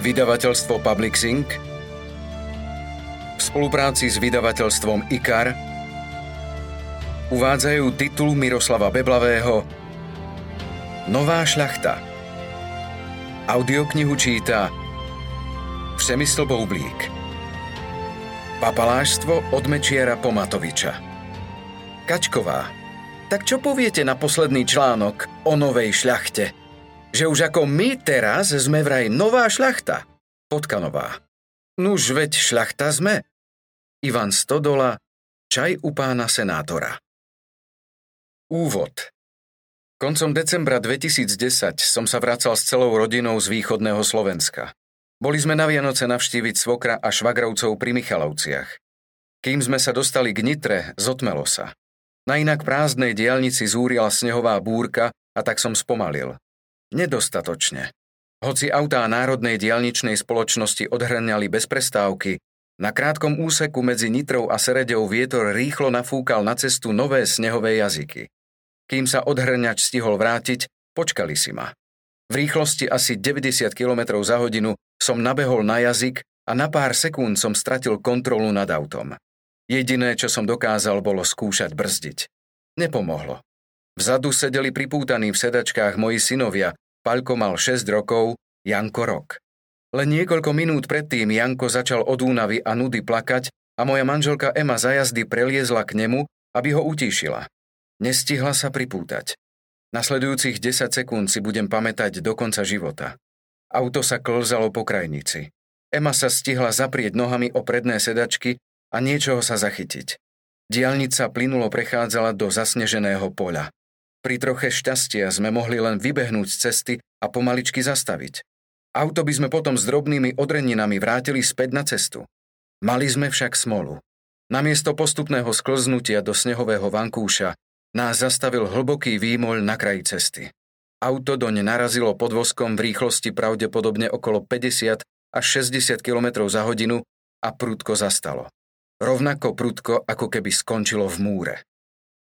Vydavateľstvo Public Sync v spolupráci s vydavateľstvom IKAR uvádzajú titul Miroslava Beblavého Nová šľachta. Audioknihu číta Přemysl Boublík. Papalášstvo od Mečiara Pomatoviča. Kačková. Tak čo poviete na posledný článok o novej šľachte? Že už ako my teraz sme vraj nová šľachta. Potkanová. Nuž veď šľachta sme. Ivan Stodola, čaj u pána senátora. Úvod. Koncom decembra 2010 som sa vracal s celou rodinou z východného Slovenska. Boli sme na Vianoce navštíviť svokra a švagrovcov pri Michalovciach. Kým sme sa dostali k Nitre, zotmelo sa. Na inak prázdnej diálnici zúrila snehová búrka a tak som spomalil. Nedostatočne. Hoci autá Národnej dialničnej spoločnosti odhrňali bez prestávky, na krátkom úseku medzi Nitrou a Seredou vietor rýchlo nafúkal na cestu nové snehové jazyky. Kým sa odhrňač stihol vrátiť, počkali si ma. V rýchlosti asi 90 km za hodinu som nabehol na jazyk a na pár sekúnd som stratil kontrolu nad autom. Jediné, čo som dokázal, bolo skúšať brzdiť. Nepomohlo. Vzadu sedeli pripútaní v sedačkách moji synovia, Paľko mal 6 rokov, Janko rok. Len niekoľko minút predtým Janko začal od únavy a nudy plakať a moja manželka Ema za jazdy preliezla k nemu, aby ho utíšila. Nestihla sa pripútať. Nasledujúcich 10 sekúnd si budem pamätať do konca života. Auto sa klzalo po krajnici. Ema sa stihla zaprieť nohami o predné sedačky a niečoho sa zachytiť. Diálnica plynulo prechádzala do zasneženého poľa. Pri troche šťastia sme mohli len vybehnúť z cesty a pomaličky zastaviť. Auto by sme potom s drobnými odreninami vrátili späť na cestu. Mali sme však smolu. Namiesto postupného sklznutia do snehového vankúša nás zastavil hlboký výmoľ na kraji cesty. Auto doň narazilo pod voskom v rýchlosti pravdepodobne okolo 50 až 60 km za hodinu a prudko zastalo. Rovnako prudko, ako keby skončilo v múre.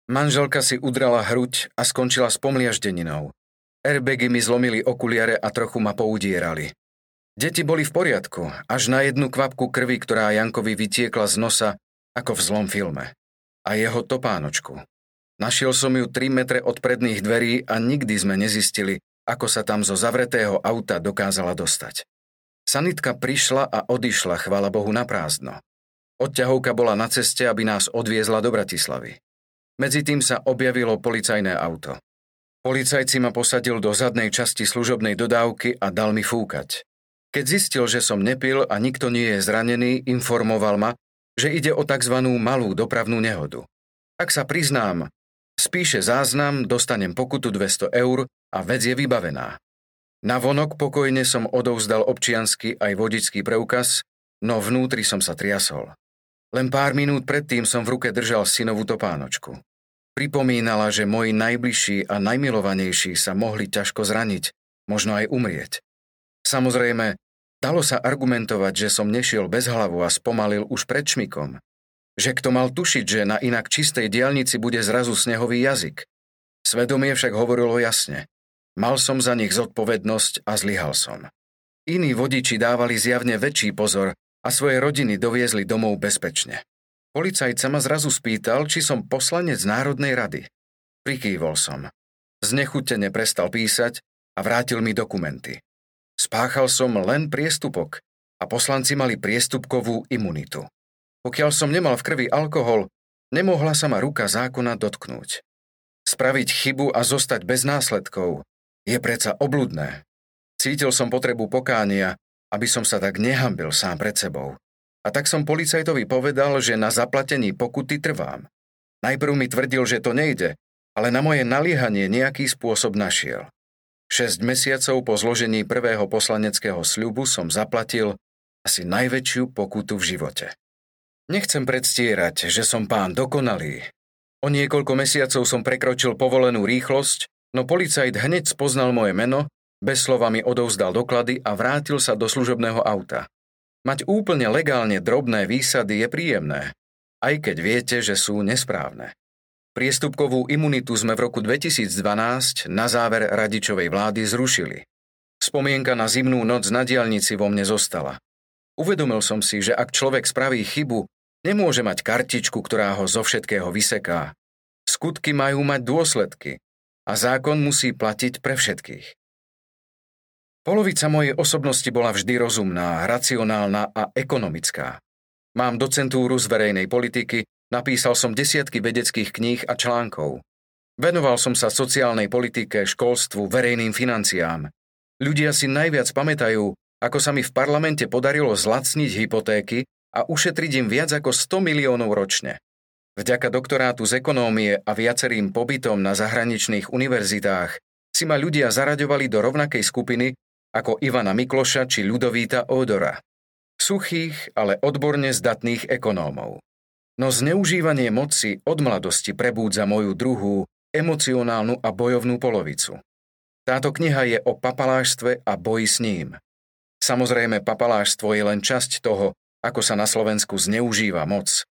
Manželka si udrala hruď a skončila s pomliaždeninou. Airbagy mi zlomili okuliare a trochu ma poudierali. Deti boli v poriadku, až na jednu kvapku krvi, ktorá Jankovi vytiekla z nosa, ako v zlom filme. A jeho topánočku. Našiel som ju 3 metre od predných dverí a nikdy sme nezistili, ako sa tam zo zavretého auta dokázala dostať. Sanitka prišla a odišla, chvala Bohu, na prázdno. Odťahovka bola na ceste, aby nás odviezla do Bratislavy. Medzi tým sa objavilo policajné auto. Policajci ma posadil do zadnej časti služobnej dodávky a dal mi fúkať. Keď zistil, že som nepil a nikto nie je zranený, informoval ma, že ide o tzv. malú dopravnú nehodu. Ak sa priznám, spíše záznam, dostanem pokutu 200 eur a vec je vybavená. Na vonok pokojne som odovzdal občiansky aj vodický preukaz, no vnútri som sa triasol. Len pár minút predtým som v ruke držal synovú topánočku. Pripomínala, že moji najbližší a najmilovanejší sa mohli ťažko zraniť, možno aj umrieť. Samozrejme, dalo sa argumentovať, že som nešiel bez hlavu a spomalil už pred šmikom. Že kto mal tušiť, že na inak čistej diálnici bude zrazu snehový jazyk. Svedomie však hovorilo jasne. Mal som za nich zodpovednosť a zlyhal som. Iní vodiči dávali zjavne väčší pozor a svoje rodiny doviezli domov bezpečne. Policajt sa ma zrazu spýtal, či som poslanec Národnej rady. Prikývol som. Znechutene prestal písať a vrátil mi dokumenty. Spáchal som len priestupok a poslanci mali priestupkovú imunitu. Pokiaľ som nemal v krvi alkohol, nemohla sa ma ruka zákona dotknúť. Spraviť chybu a zostať bez následkov je predsa obludné. Cítil som potrebu pokánia aby som sa tak nehambil sám pred sebou. A tak som policajtovi povedal, že na zaplatení pokuty trvám. Najprv mi tvrdil, že to nejde, ale na moje naliehanie nejaký spôsob našiel. 6 mesiacov po zložení prvého poslaneckého sľubu som zaplatil asi najväčšiu pokutu v živote. Nechcem predstierať, že som pán dokonalý. O niekoľko mesiacov som prekročil povolenú rýchlosť, no policajt hneď spoznal moje meno bez slova mi odovzdal doklady a vrátil sa do služobného auta. Mať úplne legálne drobné výsady je príjemné, aj keď viete, že sú nesprávne. Priestupkovú imunitu sme v roku 2012 na záver radičovej vlády zrušili. Spomienka na zimnú noc na diálnici vo mne zostala. Uvedomil som si, že ak človek spraví chybu, nemôže mať kartičku, ktorá ho zo všetkého vyseká. Skutky majú mať dôsledky a zákon musí platiť pre všetkých. Polovica mojej osobnosti bola vždy rozumná, racionálna a ekonomická. Mám docentúru z verejnej politiky, napísal som desiatky vedeckých kníh a článkov. Venoval som sa sociálnej politike, školstvu, verejným financiám. Ľudia si najviac pamätajú, ako sa mi v parlamente podarilo zlacniť hypotéky a ušetriť im viac ako 100 miliónov ročne. Vďaka doktorátu z ekonómie a viacerým pobytom na zahraničných univerzitách si ma ľudia zaraďovali do rovnakej skupiny ako Ivana Mikloša či Ľudovíta Ódora. Suchých, ale odborne zdatných ekonómov. No zneužívanie moci od mladosti prebúdza moju druhú, emocionálnu a bojovnú polovicu. Táto kniha je o papaláštve a boji s ním. Samozrejme, papaláštvo je len časť toho, ako sa na Slovensku zneužíva moc.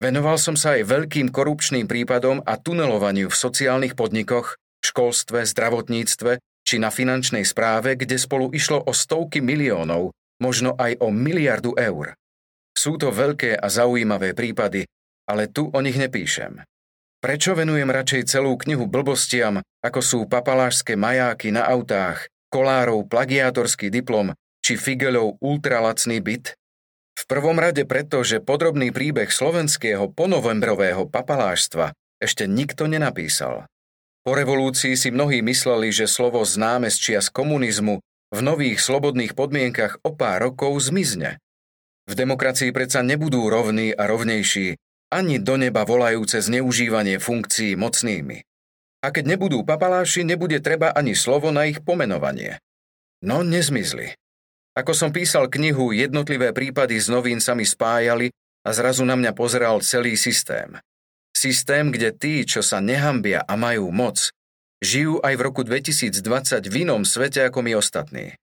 Venoval som sa aj veľkým korupčným prípadom a tunelovaniu v sociálnych podnikoch, školstve, zdravotníctve či na finančnej správe, kde spolu išlo o stovky miliónov, možno aj o miliardu eur. Sú to veľké a zaujímavé prípady, ale tu o nich nepíšem. Prečo venujem radšej celú knihu blbostiam, ako sú papalášské majáky na autách, kolárov plagiátorský diplom či Figelov ultralacný byt? V prvom rade preto, že podrobný príbeh slovenského ponovembrového papaláštva ešte nikto nenapísal. Po revolúcii si mnohí mysleli, že slovo známe z čias komunizmu v nových slobodných podmienkach o pár rokov zmizne. V demokracii predsa nebudú rovní a rovnejší, ani do neba volajúce zneužívanie funkcií mocnými. A keď nebudú papaláši, nebude treba ani slovo na ich pomenovanie. No nezmizli. Ako som písal knihu, jednotlivé prípady z novín sa mi spájali a zrazu na mňa pozeral celý systém. Systém, kde tí, čo sa nehambia a majú moc, žijú aj v roku 2020 v inom svete ako my ostatní.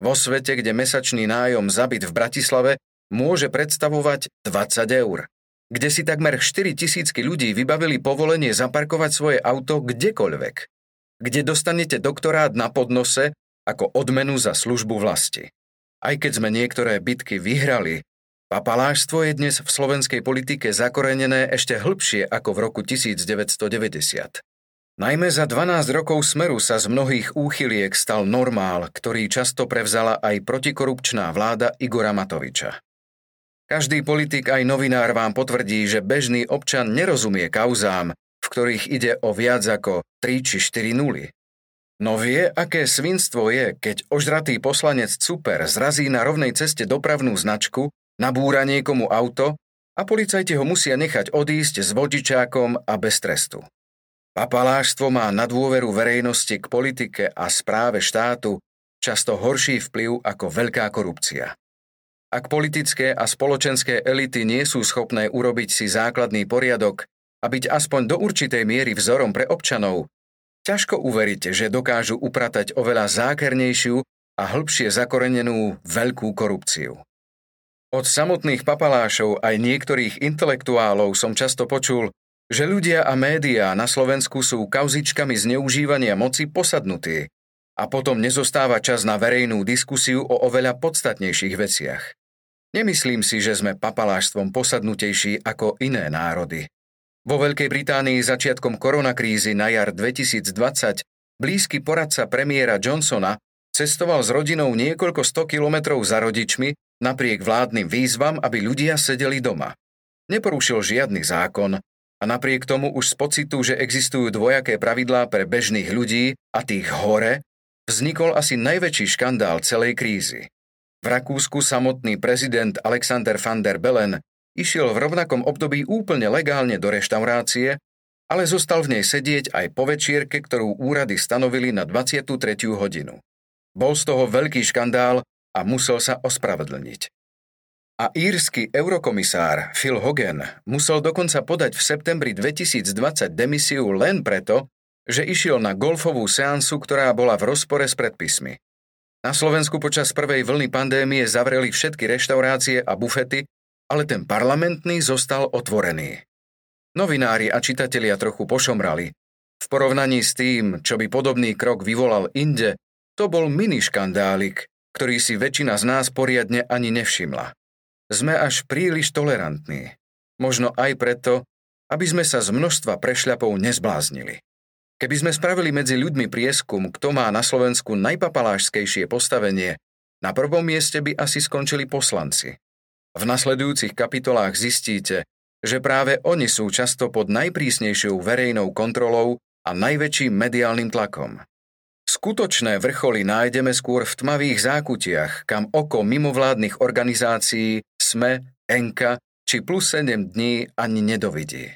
Vo svete, kde mesačný nájom zabyt v Bratislave môže predstavovať 20 eur. Kde si takmer 4 tisícky ľudí vybavili povolenie zaparkovať svoje auto kdekoľvek. Kde dostanete doktorát na podnose ako odmenu za službu vlasti. Aj keď sme niektoré bitky vyhrali, Papaláštvo je dnes v slovenskej politike zakorenené ešte hĺbšie ako v roku 1990. Najmä za 12 rokov Smeru sa z mnohých úchyliek stal normál, ktorý často prevzala aj protikorupčná vláda Igora Matoviča. Každý politik aj novinár vám potvrdí, že bežný občan nerozumie kauzám, v ktorých ide o viac ako 3 či 4 nuly. No vie, aké svinstvo je, keď ožratý poslanec Super zrazí na rovnej ceste dopravnú značku nabúra niekomu auto a policajti ho musia nechať odísť s vodičákom a bez trestu. Papaláštvo má na dôveru verejnosti k politike a správe štátu často horší vplyv ako veľká korupcia. Ak politické a spoločenské elity nie sú schopné urobiť si základný poriadok a byť aspoň do určitej miery vzorom pre občanov, ťažko uveríte, že dokážu upratať oveľa zákernejšiu a hĺbšie zakorenenú veľkú korupciu. Od samotných papalášov aj niektorých intelektuálov som často počul, že ľudia a médiá na Slovensku sú kauzičkami zneužívania moci posadnutí a potom nezostáva čas na verejnú diskusiu o oveľa podstatnejších veciach. Nemyslím si, že sme papaláštvom posadnutejší ako iné národy. Vo Veľkej Británii začiatkom koronakrízy na jar 2020 blízky poradca premiéra Johnsona cestoval s rodinou niekoľko sto kilometrov za rodičmi napriek vládnym výzvam, aby ľudia sedeli doma. Neporušil žiadny zákon a napriek tomu už z pocitu, že existujú dvojaké pravidlá pre bežných ľudí a tých hore, vznikol asi najväčší škandál celej krízy. V Rakúsku samotný prezident Alexander van der Bellen išiel v rovnakom období úplne legálne do reštaurácie, ale zostal v nej sedieť aj po večierke, ktorú úrady stanovili na 23. hodinu. Bol z toho veľký škandál a musel sa ospravedlniť. A írsky eurokomisár Phil Hogan musel dokonca podať v septembri 2020 demisiu len preto, že išiel na golfovú seansu, ktorá bola v rozpore s predpismi. Na Slovensku počas prvej vlny pandémie zavreli všetky reštaurácie a bufety, ale ten parlamentný zostal otvorený. Novinári a čitatelia trochu pošomrali. V porovnaní s tým, čo by podobný krok vyvolal inde, To bol mini škandálik, ktorý si väčšina z nás poriadne ani nevšimla. Sme až príliš tolerantní. Možno aj preto, aby sme sa z množstva prešľapov nezbláznili. Keby sme spravili medzi ľuďmi prieskum, kto má na Slovensku najpapalášskejšie postavenie, na prvom mieste by asi skončili poslanci. V nasledujúcich kapitolách zistíte, že práve oni sú často pod najprísnejšou verejnou kontrolou a najväčším mediálnym tlakom. Skutočné vrcholy nájdeme skôr v tmavých zákutiach, kam oko mimovládnych organizácií SME, ENKA či plus 7 dní ani nedovidí.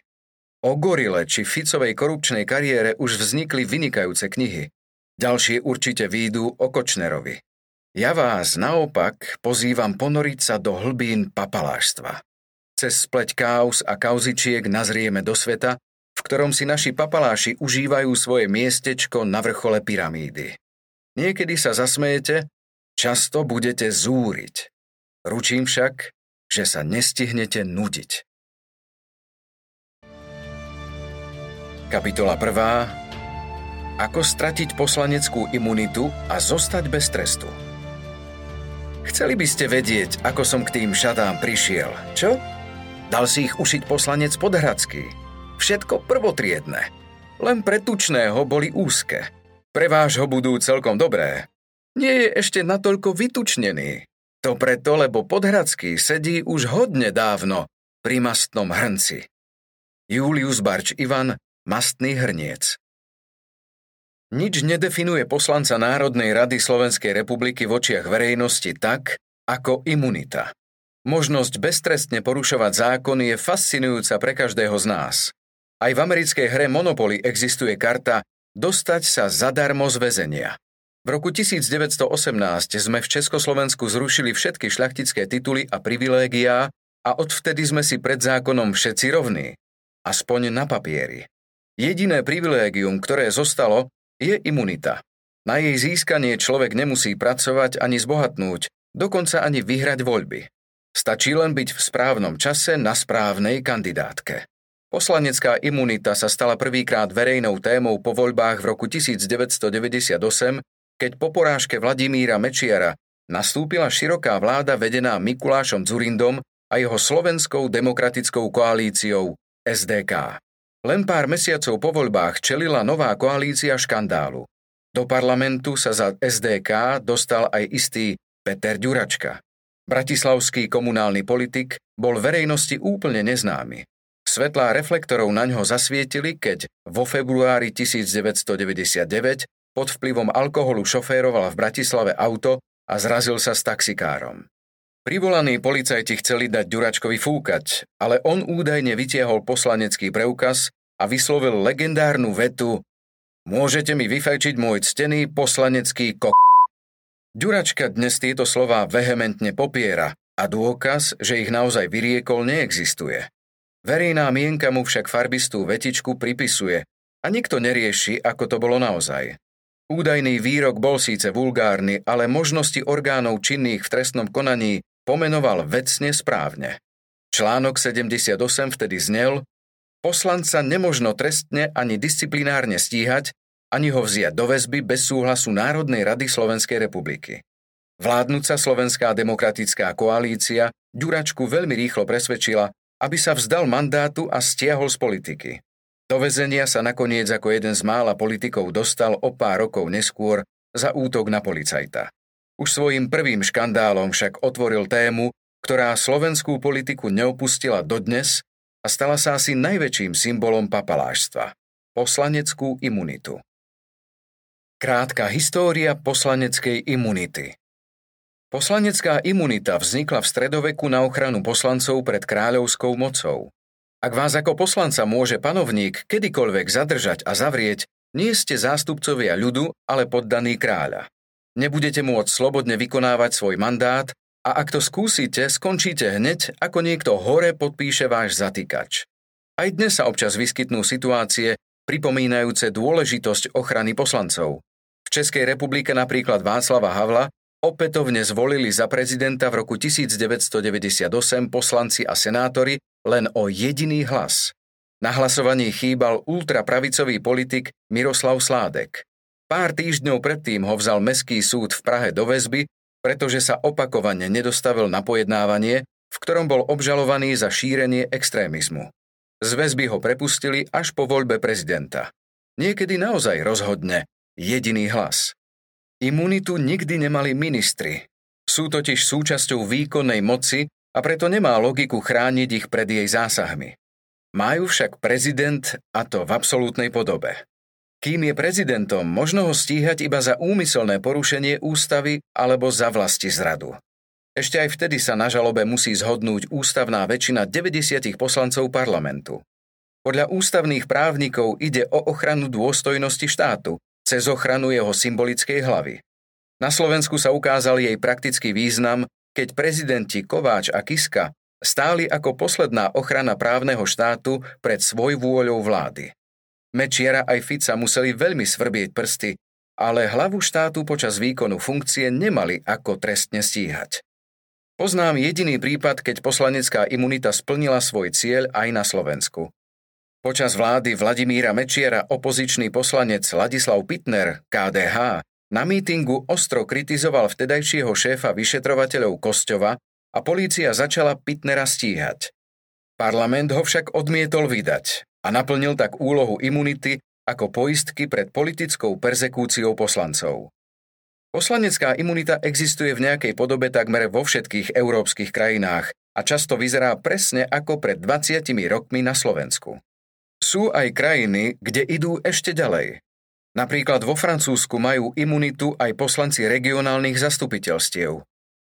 O Gorile či Ficovej korupčnej kariére už vznikli vynikajúce knihy. Ďalšie určite výjdu o Kočnerovi. Ja vás naopak pozývam ponoriť sa do hlbín papaláštva. Cez spleť kaos a kauzičiek nazrieme do sveta, ktorom si naši papaláši užívajú svoje miestečko na vrchole pyramídy. Niekedy sa zasmejete, často budete zúriť. Ručím však, že sa nestihnete nudiť. Kapitola 1. Ako stratiť poslaneckú imunitu a zostať bez trestu. Chceli by ste vedieť, ako som k tým šatám prišiel, čo? Dal si ich ušiť poslanec Podhradský. Všetko prvotriedne. Len pre tučného boli úzke. Pre vášho budú celkom dobré. Nie je ešte natoľko vytučnený. To preto, lebo Podhradský sedí už hodne dávno pri mastnom hrnci. Julius Barč Ivan, mastný hrniec. Nič nedefinuje poslanca Národnej rady Slovenskej republiky v očiach verejnosti tak, ako imunita. Možnosť beztrestne porušovať zákony je fascinujúca pre každého z nás. Aj v americkej hre Monopoly existuje karta Dostať sa zadarmo z väzenia. V roku 1918 sme v Československu zrušili všetky šľachtické tituly a privilégiá a odvtedy sme si pred zákonom všetci rovní. Aspoň na papieri. Jediné privilégium, ktoré zostalo, je imunita. Na jej získanie človek nemusí pracovať ani zbohatnúť, dokonca ani vyhrať voľby. Stačí len byť v správnom čase na správnej kandidátke. Poslanecká imunita sa stala prvýkrát verejnou témou po voľbách v roku 1998, keď po porážke Vladimíra Mečiara nastúpila široká vláda vedená Mikulášom Zurindom a jeho slovenskou demokratickou koalíciou SDK. Len pár mesiacov po voľbách čelila nová koalícia škandálu. Do parlamentu sa za SDK dostal aj istý Peter Ďuračka. Bratislavský komunálny politik bol verejnosti úplne neznámy. Svetlá reflektorov na ňo zasvietili, keď vo februári 1999 pod vplyvom alkoholu šoféroval v Bratislave auto a zrazil sa s taxikárom. Privolaní policajti chceli dať Ďuračkovi fúkať, ale on údajne vytiahol poslanecký preukaz a vyslovil legendárnu vetu Môžete mi vyfajčiť môj ctený poslanecký kok. Ďuračka dnes tieto slová vehementne popiera a dôkaz, že ich naozaj vyriekol, neexistuje. Verejná mienka mu však farbistú vetičku pripisuje a nikto nerieši, ako to bolo naozaj. Údajný výrok bol síce vulgárny, ale možnosti orgánov činných v trestnom konaní pomenoval vecne správne. Článok 78 vtedy znel, poslanca nemožno trestne ani disciplinárne stíhať, ani ho vziať do väzby bez súhlasu Národnej rady Slovenskej republiky. Vládnúca Slovenská demokratická koalícia Ďuračku veľmi rýchlo presvedčila, aby sa vzdal mandátu a stiahol z politiky. Do väzenia sa nakoniec ako jeden z mála politikov dostal o pár rokov neskôr za útok na policajta. Už svojim prvým škandálom však otvoril tému, ktorá slovenskú politiku neopustila dodnes a stala sa asi najväčším symbolom papalášstva – poslaneckú imunitu. Krátka história poslaneckej imunity Poslanecká imunita vznikla v stredoveku na ochranu poslancov pred kráľovskou mocou. Ak vás ako poslanca môže panovník kedykoľvek zadržať a zavrieť, nie ste zástupcovia ľudu, ale poddaný kráľa. Nebudete môcť slobodne vykonávať svoj mandát a ak to skúsite, skončíte hneď, ako niekto hore podpíše váš zatýkač. Aj dnes sa občas vyskytnú situácie, pripomínajúce dôležitosť ochrany poslancov. V Českej republike napríklad Václava Havla opätovne zvolili za prezidenta v roku 1998 poslanci a senátori len o jediný hlas. Na hlasovaní chýbal ultrapravicový politik Miroslav Sládek. Pár týždňov predtým ho vzal Mestský súd v Prahe do väzby, pretože sa opakovane nedostavil na pojednávanie, v ktorom bol obžalovaný za šírenie extrémizmu. Z väzby ho prepustili až po voľbe prezidenta. Niekedy naozaj rozhodne jediný hlas. Imunitu nikdy nemali ministri. Sú totiž súčasťou výkonnej moci a preto nemá logiku chrániť ich pred jej zásahmi. Majú však prezident a to v absolútnej podobe. Kým je prezidentom, možno ho stíhať iba za úmyselné porušenie ústavy alebo za vlasti zradu. Ešte aj vtedy sa na žalobe musí zhodnúť ústavná väčšina 90 poslancov parlamentu. Podľa ústavných právnikov ide o ochranu dôstojnosti štátu cez ochranu jeho symbolickej hlavy. Na Slovensku sa ukázal jej praktický význam, keď prezidenti Kováč a Kiska stáli ako posledná ochrana právneho štátu pred svojvôľou vlády. Mečiara aj Fica museli veľmi svrbieť prsty, ale hlavu štátu počas výkonu funkcie nemali ako trestne stíhať. Poznám jediný prípad, keď poslanecká imunita splnila svoj cieľ aj na Slovensku. Počas vlády Vladimíra Mečiera opozičný poslanec Ladislav Pitner, KDH, na mítingu ostro kritizoval vtedajšieho šéfa vyšetrovateľov Kosťova a polícia začala Pitnera stíhať. Parlament ho však odmietol vydať a naplnil tak úlohu imunity ako poistky pred politickou persekúciou poslancov. Poslanecká imunita existuje v nejakej podobe takmer vo všetkých európskych krajinách a často vyzerá presne ako pred 20 rokmi na Slovensku. Sú aj krajiny, kde idú ešte ďalej. Napríklad vo Francúzsku majú imunitu aj poslanci regionálnych zastupiteľstiev.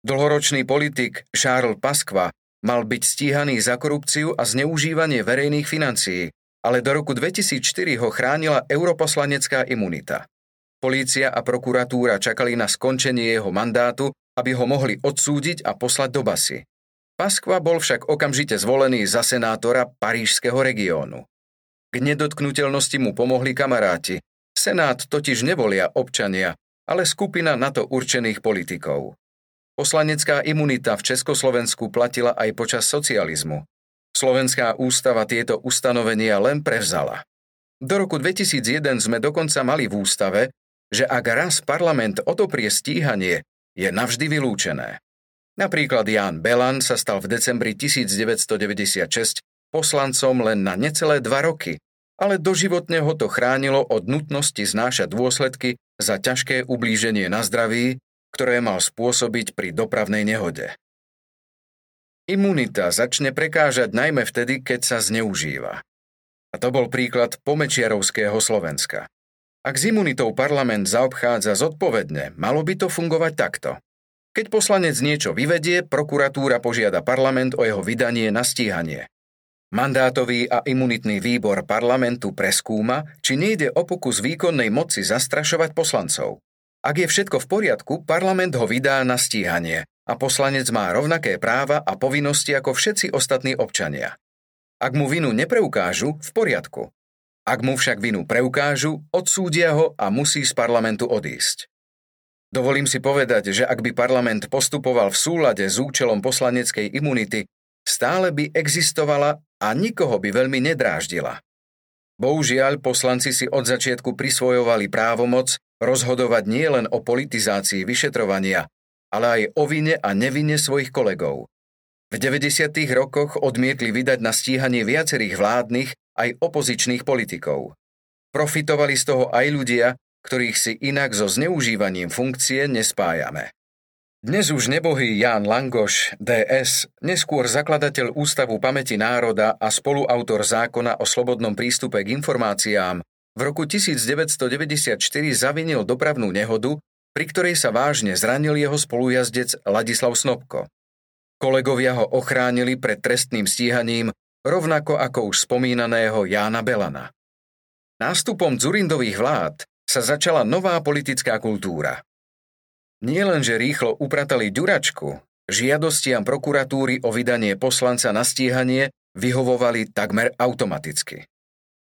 Dlhoročný politik Charles Pasqua mal byť stíhaný za korupciu a zneužívanie verejných financií, ale do roku 2004 ho chránila europoslanecká imunita. Polícia a prokuratúra čakali na skončenie jeho mandátu, aby ho mohli odsúdiť a poslať do basy. Paskva bol však okamžite zvolený za senátora parížského regiónu. K nedotknutelnosti mu pomohli kamaráti. Senát totiž nevolia občania, ale skupina na to určených politikov. Poslanecká imunita v Československu platila aj počas socializmu. Slovenská ústava tieto ustanovenia len prevzala. Do roku 2001 sme dokonca mali v ústave, že ak raz parlament odoprie stíhanie, je navždy vylúčené. Napríklad Ján Belan sa stal v decembri 1996 poslancom len na necelé dva roky, ale doživotne ho to chránilo od nutnosti znášať dôsledky za ťažké ublíženie na zdraví, ktoré mal spôsobiť pri dopravnej nehode. Imunita začne prekážať najmä vtedy, keď sa zneužíva. A to bol príklad pomečiarovského Slovenska. Ak s imunitou parlament zaobchádza zodpovedne, malo by to fungovať takto. Keď poslanec niečo vyvedie, prokuratúra požiada parlament o jeho vydanie na stíhanie. Mandátový a imunitný výbor parlamentu preskúma, či nejde o pokus výkonnej moci zastrašovať poslancov. Ak je všetko v poriadku, parlament ho vydá na stíhanie a poslanec má rovnaké práva a povinnosti ako všetci ostatní občania. Ak mu vinu nepreukážu, v poriadku. Ak mu však vinu preukážu, odsúdia ho a musí z parlamentu odísť. Dovolím si povedať, že ak by parlament postupoval v súlade s účelom poslaneckej imunity, stále by existovala a nikoho by veľmi nedráždila. Bohužiaľ, poslanci si od začiatku prisvojovali právomoc rozhodovať nie len o politizácii vyšetrovania, ale aj o vine a nevine svojich kolegov. V 90. rokoch odmietli vydať na stíhanie viacerých vládnych aj opozičných politikov. Profitovali z toho aj ľudia, ktorých si inak so zneužívaním funkcie nespájame. Dnes už nebohý Ján Langoš, DS, neskôr zakladateľ Ústavu pamäti národa a spoluautor zákona o slobodnom prístupe k informáciám, v roku 1994 zavinil dopravnú nehodu, pri ktorej sa vážne zranil jeho spolujazdec Ladislav Snobko. Kolegovia ho ochránili pred trestným stíhaním, rovnako ako už spomínaného Jána Belana. Nástupom Dzurindových vlád sa začala nová politická kultúra. Nie len, rýchlo upratali ďuračku, žiadostiam prokuratúry o vydanie poslanca na stíhanie vyhovovali takmer automaticky.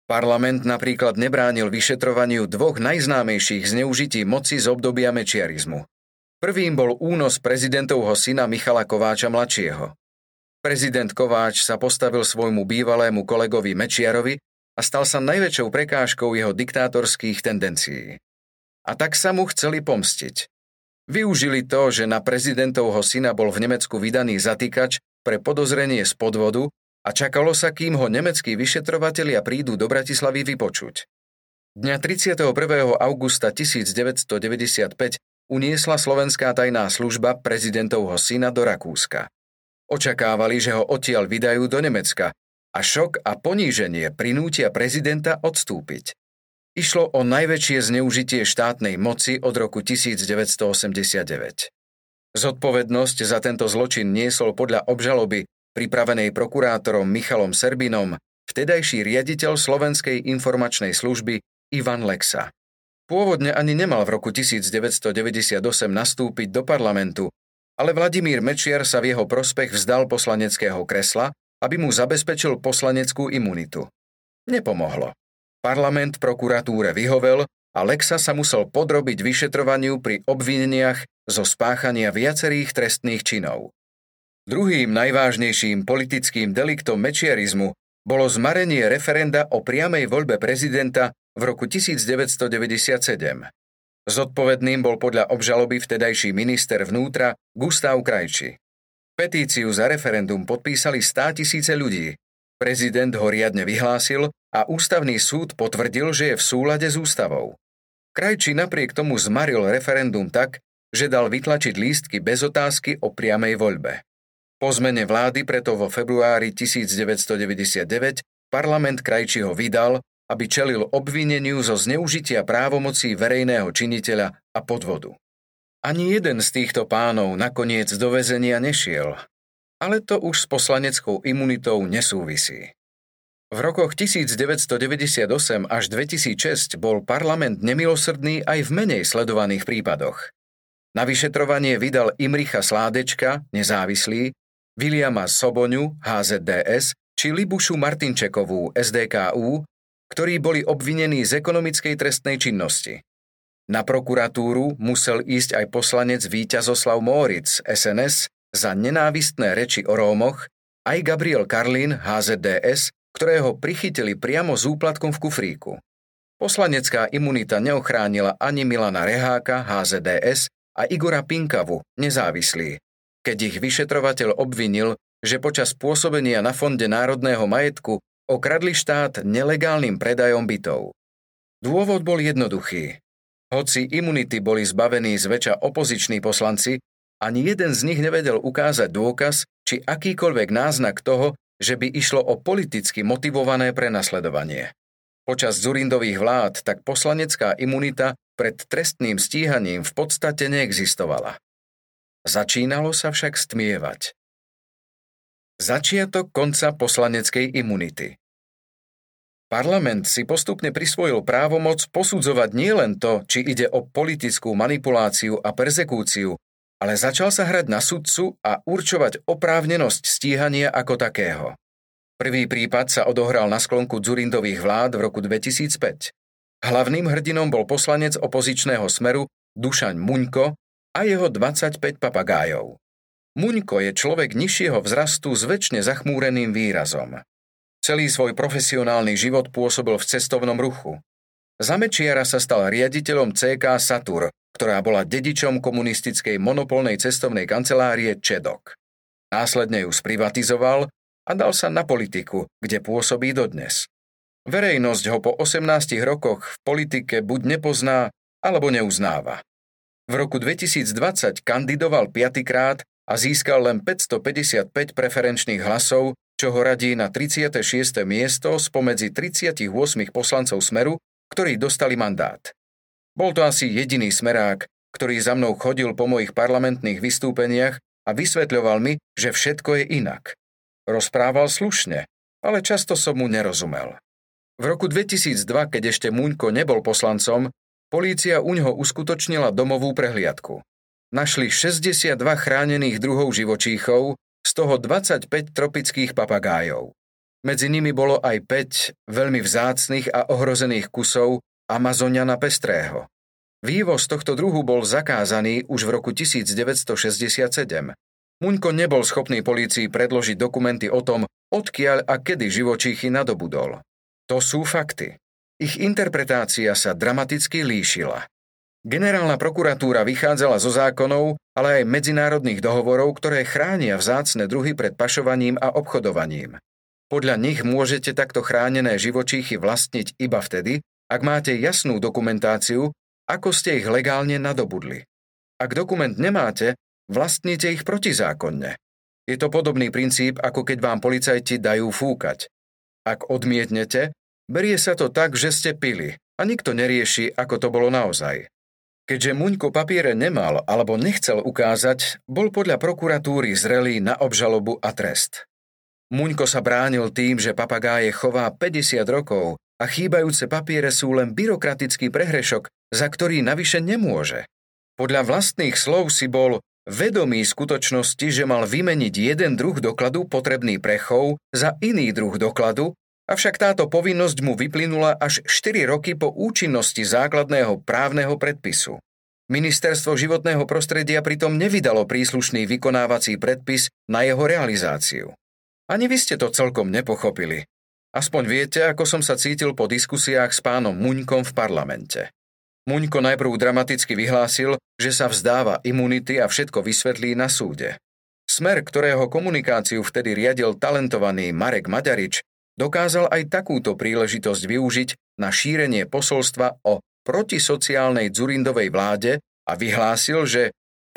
Parlament napríklad nebránil vyšetrovaniu dvoch najznámejších zneužití moci z obdobia mečiarizmu. Prvým bol únos prezidentovho syna Michala Kováča mladšieho. Prezident Kováč sa postavil svojmu bývalému kolegovi Mečiarovi a stal sa najväčšou prekážkou jeho diktátorských tendencií. a tak sa mu chceli pomstiť. Využili to, že na prezidentovho syna bol v Nemecku vydaný zatýkač pre podozrenie z podvodu a čakalo sa, kým ho nemeckí vyšetrovatelia prídu do Bratislavy vypočuť. Dňa 31. augusta 1995 uniesla slovenská tajná služba prezidentovho syna do Rakúska. Očakávali, že ho odtiaľ vydajú do Nemecka a šok a poníženie prinútia prezidenta odstúpiť. Išlo o najväčšie zneužitie štátnej moci od roku 1989. Zodpovednosť za tento zločin niesol podľa obžaloby pripravenej prokurátorom Michalom Serbinom vtedajší riaditeľ Slovenskej informačnej služby Ivan Lexa. Pôvodne ani nemal v roku 1998 nastúpiť do parlamentu, ale Vladimír Mečiar sa v jeho prospech vzdal poslaneckého kresla, aby mu zabezpečil poslaneckú imunitu. Nepomohlo. Parlament prokuratúre vyhovel a Lexa sa musel podrobiť vyšetrovaniu pri obvineniach zo spáchania viacerých trestných činov. Druhým najvážnejším politickým deliktom mečiarizmu bolo zmarenie referenda o priamej voľbe prezidenta v roku 1997. Zodpovedným bol podľa obžaloby vtedajší minister vnútra Gustav Krajči. Petíciu za referendum podpísali 100 tisíce ľudí. Prezident ho riadne vyhlásil a ústavný súd potvrdil, že je v súlade s ústavou. Krajči napriek tomu zmaril referendum tak, že dal vytlačiť lístky bez otázky o priamej voľbe. Po zmene vlády preto vo februári 1999 parlament Krajčiho vydal, aby čelil obvineniu zo zneužitia právomocí verejného činiteľa a podvodu. Ani jeden z týchto pánov nakoniec do väzenia nešiel, ale to už s poslaneckou imunitou nesúvisí. V rokoch 1998 až 2006 bol parlament nemilosrdný aj v menej sledovaných prípadoch. Na vyšetrovanie vydal Imricha Sládečka, nezávislý, Viliama Soboňu, HZDS, či Libušu Martinčekovú, SDKU, ktorí boli obvinení z ekonomickej trestnej činnosti. Na prokuratúru musel ísť aj poslanec Víťazoslav Móric, SNS, za nenávistné reči o Rómoch, aj Gabriel Karlin, HZDS, ktorého prichytili priamo s úplatkom v kufríku. Poslanecká imunita neochránila ani Milana Reháka, HZDS, a Igora Pinkavu, nezávislý, keď ich vyšetrovateľ obvinil, že počas pôsobenia na Fonde národného majetku okradli štát nelegálnym predajom bytov. Dôvod bol jednoduchý. Hoci imunity boli zbavení zväčša opoziční poslanci, ani jeden z nich nevedel ukázať dôkaz či akýkoľvek náznak toho, že by išlo o politicky motivované prenasledovanie. Počas Zurindových vlád tak poslanecká imunita pred trestným stíhaním v podstate neexistovala. Začínalo sa však stmievať. Začiatok konca poslaneckej imunity. Parlament si postupne prisvojil právomoc posudzovať nielen to, či ide o politickú manipuláciu a persekúciu, ale začal sa hrať na sudcu a určovať oprávnenosť stíhania ako takého. Prvý prípad sa odohral na sklonku Dzurindových vlád v roku 2005. Hlavným hrdinom bol poslanec opozičného smeru Dušaň Muňko a jeho 25 papagájov. Muňko je človek nižšieho vzrastu s väčšine zachmúreným výrazom. Celý svoj profesionálny život pôsobil v cestovnom ruchu. Za Mečiara sa stal riaditeľom CK Satur, ktorá bola dedičom komunistickej monopolnej cestovnej kancelárie Čedok. Následne ju sprivatizoval a dal sa na politiku, kde pôsobí dodnes. Verejnosť ho po 18 rokoch v politike buď nepozná, alebo neuznáva. V roku 2020 kandidoval piatýkrát a získal len 555 preferenčných hlasov, čo ho radí na 36. miesto spomedzi 38 poslancov Smeru, ktorí dostali mandát. Bol to asi jediný smerák, ktorý za mnou chodil po mojich parlamentných vystúpeniach a vysvetľoval mi, že všetko je inak. Rozprával slušne, ale často som mu nerozumel. V roku 2002, keď ešte Muňko nebol poslancom, polícia u ňoho uskutočnila domovú prehliadku. Našli 62 chránených druhov živočíchov, z toho 25 tropických papagájov. Medzi nimi bolo aj 5 veľmi vzácnych a ohrozených kusov Amazoniana pestrého. Vývoz tohto druhu bol zakázaný už v roku 1967. Muňko nebol schopný polícii predložiť dokumenty o tom, odkiaľ a kedy živočíchy nadobudol. To sú fakty. Ich interpretácia sa dramaticky líšila. Generálna prokuratúra vychádzala zo zákonov, ale aj medzinárodných dohovorov, ktoré chránia vzácne druhy pred pašovaním a obchodovaním. Podľa nich môžete takto chránené živočíchy vlastniť iba vtedy, ak máte jasnú dokumentáciu, ako ste ich legálne nadobudli. Ak dokument nemáte, vlastníte ich protizákonne. Je to podobný princíp, ako keď vám policajti dajú fúkať. Ak odmietnete, berie sa to tak, že ste pili a nikto nerieši, ako to bolo naozaj. Keďže Muňko papiere nemal alebo nechcel ukázať, bol podľa prokuratúry zrelý na obžalobu a trest. Muňko sa bránil tým, že papagáje chová 50 rokov a chýbajúce papiere sú len byrokratický prehrešok, za ktorý navyše nemôže. Podľa vlastných slov si bol vedomý skutočnosti, že mal vymeniť jeden druh dokladu potrebný prechov za iný druh dokladu Avšak táto povinnosť mu vyplynula až 4 roky po účinnosti základného právneho predpisu. Ministerstvo životného prostredia pritom nevydalo príslušný vykonávací predpis na jeho realizáciu. Ani vy ste to celkom nepochopili. Aspoň viete, ako som sa cítil po diskusiách s pánom Muňkom v parlamente. Muňko najprv dramaticky vyhlásil, že sa vzdáva imunity a všetko vysvetlí na súde. Smer, ktorého komunikáciu vtedy riadil talentovaný Marek Maďarič, dokázal aj takúto príležitosť využiť na šírenie posolstva o protisociálnej Dzurindovej vláde a vyhlásil, že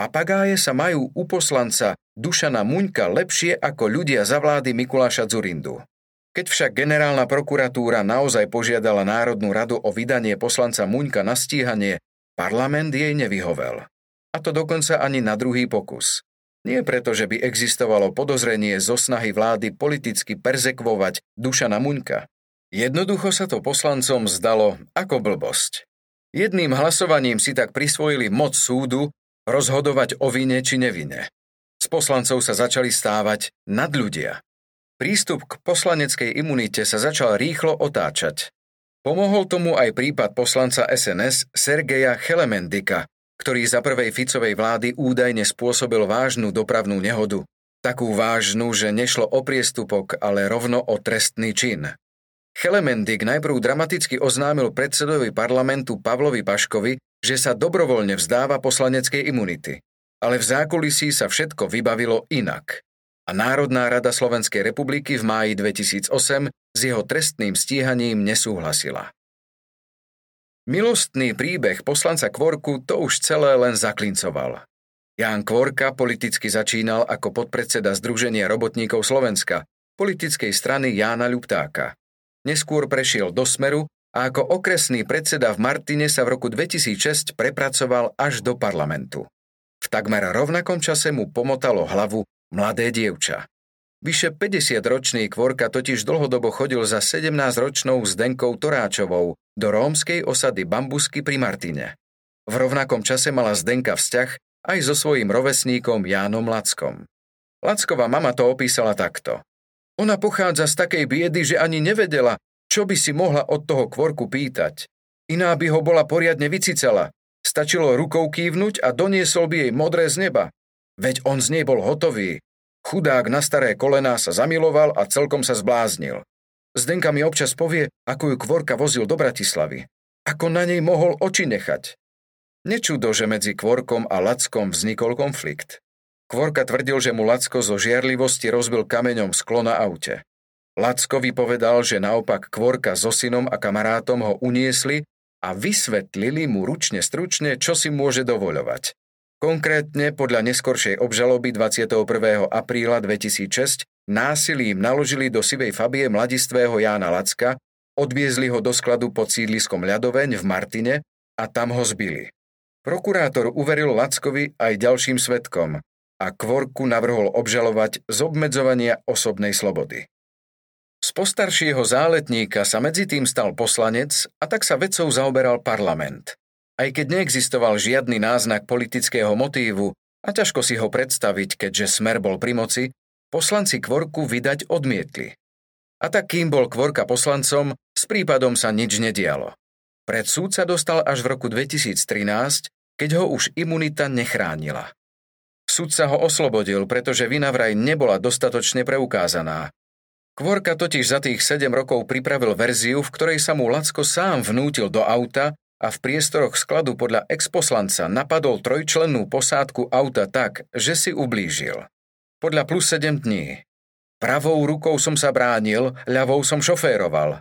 papagáje sa majú u poslanca Dušana Muňka lepšie ako ľudia za vlády Mikuláša Dzurindu. Keď však generálna prokuratúra naozaj požiadala Národnú radu o vydanie poslanca Muňka na stíhanie, parlament jej nevyhovel. A to dokonca ani na druhý pokus. Nie preto, že by existovalo podozrenie zo snahy vlády politicky perzekvovať Dušana Muňka. Jednoducho sa to poslancom zdalo ako blbosť. Jedným hlasovaním si tak prisvojili moc súdu rozhodovať o vine či nevine. Z poslancov sa začali stávať nadľudia. Prístup k poslaneckej imunite sa začal rýchlo otáčať. Pomohol tomu aj prípad poslanca SNS Sergeja Chelemendika, ktorý za prvej Ficovej vlády údajne spôsobil vážnu dopravnú nehodu. Takú vážnu, že nešlo o priestupok, ale rovno o trestný čin. Chelemendik najprv dramaticky oznámil predsedovi parlamentu Pavlovi Paškovi, že sa dobrovoľne vzdáva poslaneckej imunity. Ale v zákulisí sa všetko vybavilo inak. A Národná rada Slovenskej republiky v máji 2008 s jeho trestným stíhaním nesúhlasila. Milostný príbeh poslanca Kvorku to už celé len zaklincoval. Ján Kvorka politicky začínal ako podpredseda Združenia robotníkov Slovenska, politickej strany Jána Ľuptáka. Neskôr prešiel do Smeru a ako okresný predseda v Martine sa v roku 2006 prepracoval až do parlamentu. V takmer rovnakom čase mu pomotalo hlavu mladé dievča. Vyše 50-ročný Kvorka totiž dlhodobo chodil za 17-ročnou Zdenkou Toráčovou do rómskej osady Bambusky pri Martine. V rovnakom čase mala Zdenka vzťah aj so svojím rovesníkom Jánom Lackom. Lacková mama to opísala takto. Ona pochádza z takej biedy, že ani nevedela, čo by si mohla od toho Kvorku pýtať. Iná by ho bola poriadne vycicela. Stačilo rukou kývnuť a doniesol by jej modré z neba. Veď on z nej bol hotový, Chudák na staré kolená sa zamiloval a celkom sa zbláznil. Zdenka mi občas povie, ako ju Kvorka vozil do Bratislavy. Ako na nej mohol oči nechať. Nečudo, že medzi Kvorkom a Lackom vznikol konflikt. Kvorka tvrdil, že mu Lacko zo žiarlivosti rozbil kameňom sklo na aute. Lacko vypovedal, že naopak Kvorka so synom a kamarátom ho uniesli a vysvetlili mu ručne stručne, čo si môže dovoľovať. Konkrétne podľa neskoršej obžaloby 21. apríla 2006 násilím naložili do sivej fabie mladistvého Jána Lacka, odviezli ho do skladu pod sídliskom Ľadoveň v Martine a tam ho zbili. Prokurátor uveril Lackovi aj ďalším svetkom a Kvorku navrhol obžalovať z obmedzovania osobnej slobody. Z postaršieho záletníka sa medzi tým stal poslanec a tak sa vecou zaoberal parlament. Aj keď neexistoval žiadny náznak politického motívu a ťažko si ho predstaviť, keďže Smer bol pri moci, poslanci Kvorku vydať odmietli. A tak kým bol Kvorka poslancom, s prípadom sa nič nedialo. Pred súd sa dostal až v roku 2013, keď ho už imunita nechránila. Súd sa ho oslobodil, pretože vina vraj nebola dostatočne preukázaná. Kvorka totiž za tých 7 rokov pripravil verziu, v ktorej sa mu Lacko sám vnútil do auta a v priestoroch skladu podľa exposlanca napadol trojčlennú posádku auta tak, že si ublížil. Podľa plus 7 dní. Pravou rukou som sa bránil, ľavou som šoféroval.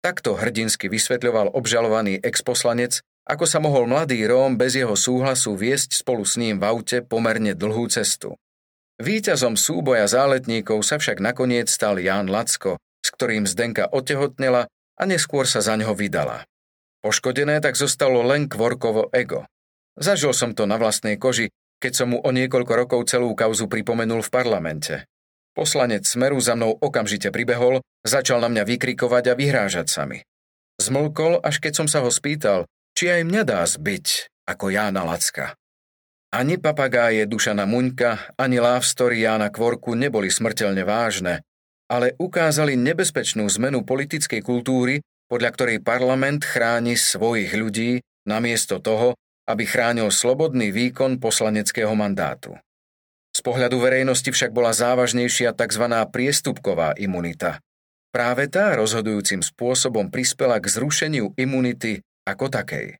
Takto hrdinsky vysvetľoval obžalovaný exposlanec, ako sa mohol mladý Róm bez jeho súhlasu viesť spolu s ním v aute pomerne dlhú cestu. Výťazom súboja záletníkov sa však nakoniec stal Ján Lacko, s ktorým Zdenka otehotnela a neskôr sa za ňo vydala. Poškodené tak zostalo len kvorkovo ego. Zažil som to na vlastnej koži, keď som mu o niekoľko rokov celú kauzu pripomenul v parlamente. Poslanec Smeru za mnou okamžite pribehol, začal na mňa vykrikovať a vyhrážať sa mi. Zmlkol, až keď som sa ho spýtal, či aj mňa dá zbyť, ako Jána Lacka. Ani papagáje Dušana Muňka, ani love story Jána Kvorku neboli smrteľne vážne, ale ukázali nebezpečnú zmenu politickej kultúry, podľa ktorej parlament chráni svojich ľudí namiesto toho, aby chránil slobodný výkon poslaneckého mandátu. Z pohľadu verejnosti však bola závažnejšia tzv. priestupková imunita. Práve tá rozhodujúcim spôsobom prispela k zrušeniu imunity ako takej.